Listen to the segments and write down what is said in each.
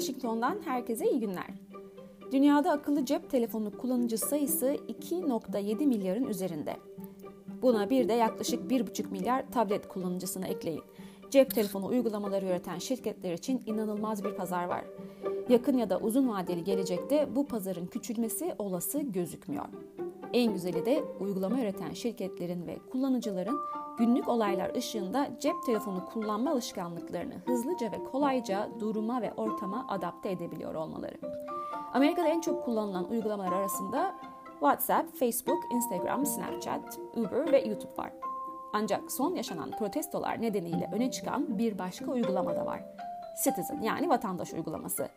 Washington'dan herkese iyi günler. Dünyada akıllı cep telefonu kullanıcı sayısı 2.7 milyarın üzerinde. Buna bir de yaklaşık 1,5 milyar tablet kullanıcısını ekleyin. Cep telefonu uygulamaları üreten şirketler için inanılmaz bir pazar var. Yakın ya da uzun vadeli gelecekte bu pazarın küçülmesi olası gözükmüyor. En güzeli de uygulama üreten şirketlerin ve kullanıcıların günlük olaylar ışığında cep telefonu kullanma alışkanlıklarını hızlıca ve kolayca duruma ve ortama adapte edebiliyor olmaları. Amerika'da en çok kullanılan uygulamalar arasında WhatsApp, Facebook, Instagram, Snapchat, Uber ve YouTube var. Ancak son yaşanan protestolar nedeniyle öne çıkan bir başka uygulama da var. Citizen yani vatandaş uygulaması.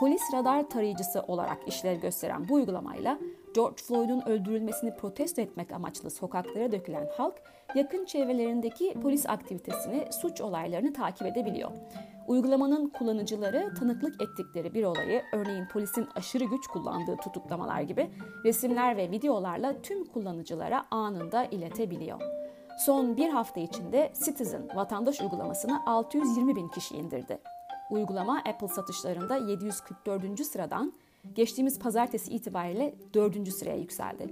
Polis radar tarayıcısı olarak işlev gösteren bu uygulamayla George Floyd'un öldürülmesini protesto etmek amaçlı sokaklara dökülen halk yakın çevrelerindeki polis aktivitesini, suç olaylarını takip edebiliyor. Uygulamanın kullanıcıları tanıklık ettikleri bir olayı, örneğin polisin aşırı güç kullandığı tutuklamalar gibi resimler ve videolarla tüm kullanıcılara anında iletebiliyor. Son bir hafta içinde Citizen vatandaş uygulamasını 620 bin kişi indirdi. Uygulama Apple satışlarında 744. sıradan geçtiğimiz pazartesi itibariyle 4. sıraya yükseldi.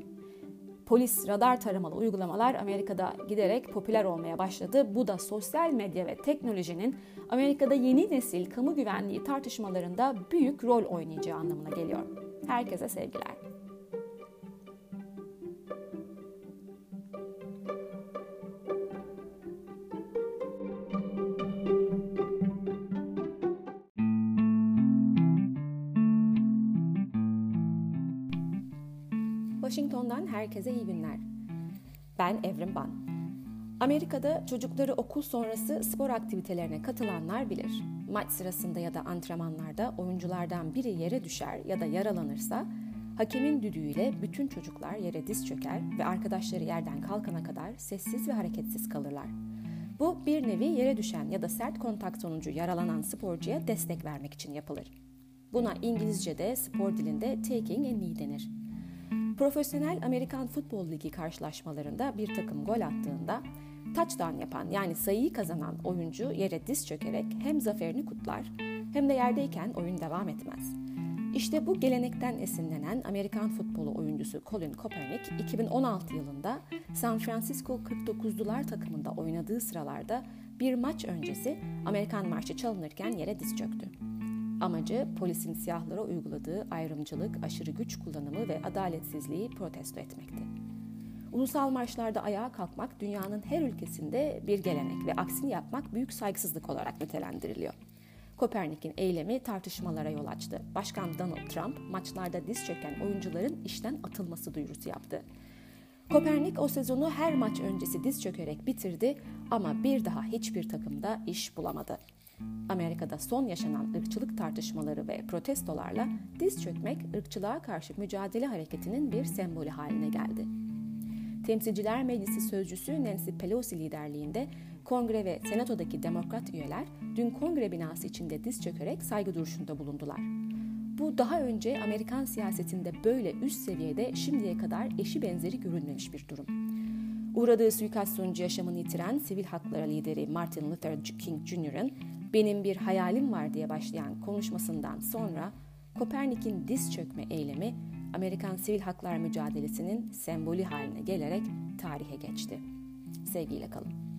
Polis radar taramalı uygulamalar Amerika'da giderek popüler olmaya başladı. Bu da sosyal medya ve teknolojinin Amerika'da yeni nesil kamu güvenliği tartışmalarında büyük rol oynayacağı anlamına geliyor. Herkese sevgiler. Washington'dan herkese iyi günler. Ben Evrim Ban. Amerika'da çocukları okul sonrası spor aktivitelerine katılanlar bilir. Maç sırasında ya da antrenmanlarda oyunculardan biri yere düşer ya da yaralanırsa hakemin düdüğüyle bütün çocuklar yere diz çöker ve arkadaşları yerden kalkana kadar sessiz ve hareketsiz kalırlar. Bu bir nevi yere düşen ya da sert kontak sonucu yaralanan sporcuya destek vermek için yapılır. Buna İngilizce'de spor dilinde taking a knee denir. Profesyonel Amerikan Futbol Ligi karşılaşmalarında bir takım gol attığında touchdown yapan yani sayıyı kazanan oyuncu yere diz çökerek hem zaferini kutlar hem de yerdeyken oyun devam etmez. İşte bu gelenekten esinlenen Amerikan futbolu oyuncusu Colin Kaepernick 2016 yılında San Francisco 49'lular takımında oynadığı sıralarda bir maç öncesi Amerikan marşı çalınırken yere diz çöktü. Amacı polisin siyahlara uyguladığı ayrımcılık, aşırı güç kullanımı ve adaletsizliği protesto etmekti. Ulusal marşlarda ayağa kalkmak dünyanın her ülkesinde bir gelenek ve aksini yapmak büyük saygısızlık olarak nitelendiriliyor. Kopernik'in eylemi tartışmalara yol açtı. Başkan Donald Trump maçlarda diz çöken oyuncuların işten atılması duyurusu yaptı. Kopernik o sezonu her maç öncesi diz çökerek bitirdi ama bir daha hiçbir takımda iş bulamadı. Amerika'da son yaşanan ırkçılık tartışmaları ve protestolarla diz çökmek ırkçılığa karşı mücadele hareketinin bir sembolü haline geldi. Temsilciler Meclisi Sözcüsü Nancy Pelosi liderliğinde Kongre ve Senato'daki demokrat üyeler dün kongre binası içinde diz çökerek saygı duruşunda bulundular. Bu daha önce Amerikan siyasetinde böyle üst seviyede şimdiye kadar eşi benzeri görülmemiş bir durum. Uğradığı suikast sonucu yaşamını yitiren sivil hakları lideri Martin Luther King Jr.'ın benim bir hayalim var diye başlayan konuşmasından sonra Kopernik'in diz çökme eylemi Amerikan sivil haklar mücadelesinin sembolü haline gelerek tarihe geçti. Sevgiyle kalın.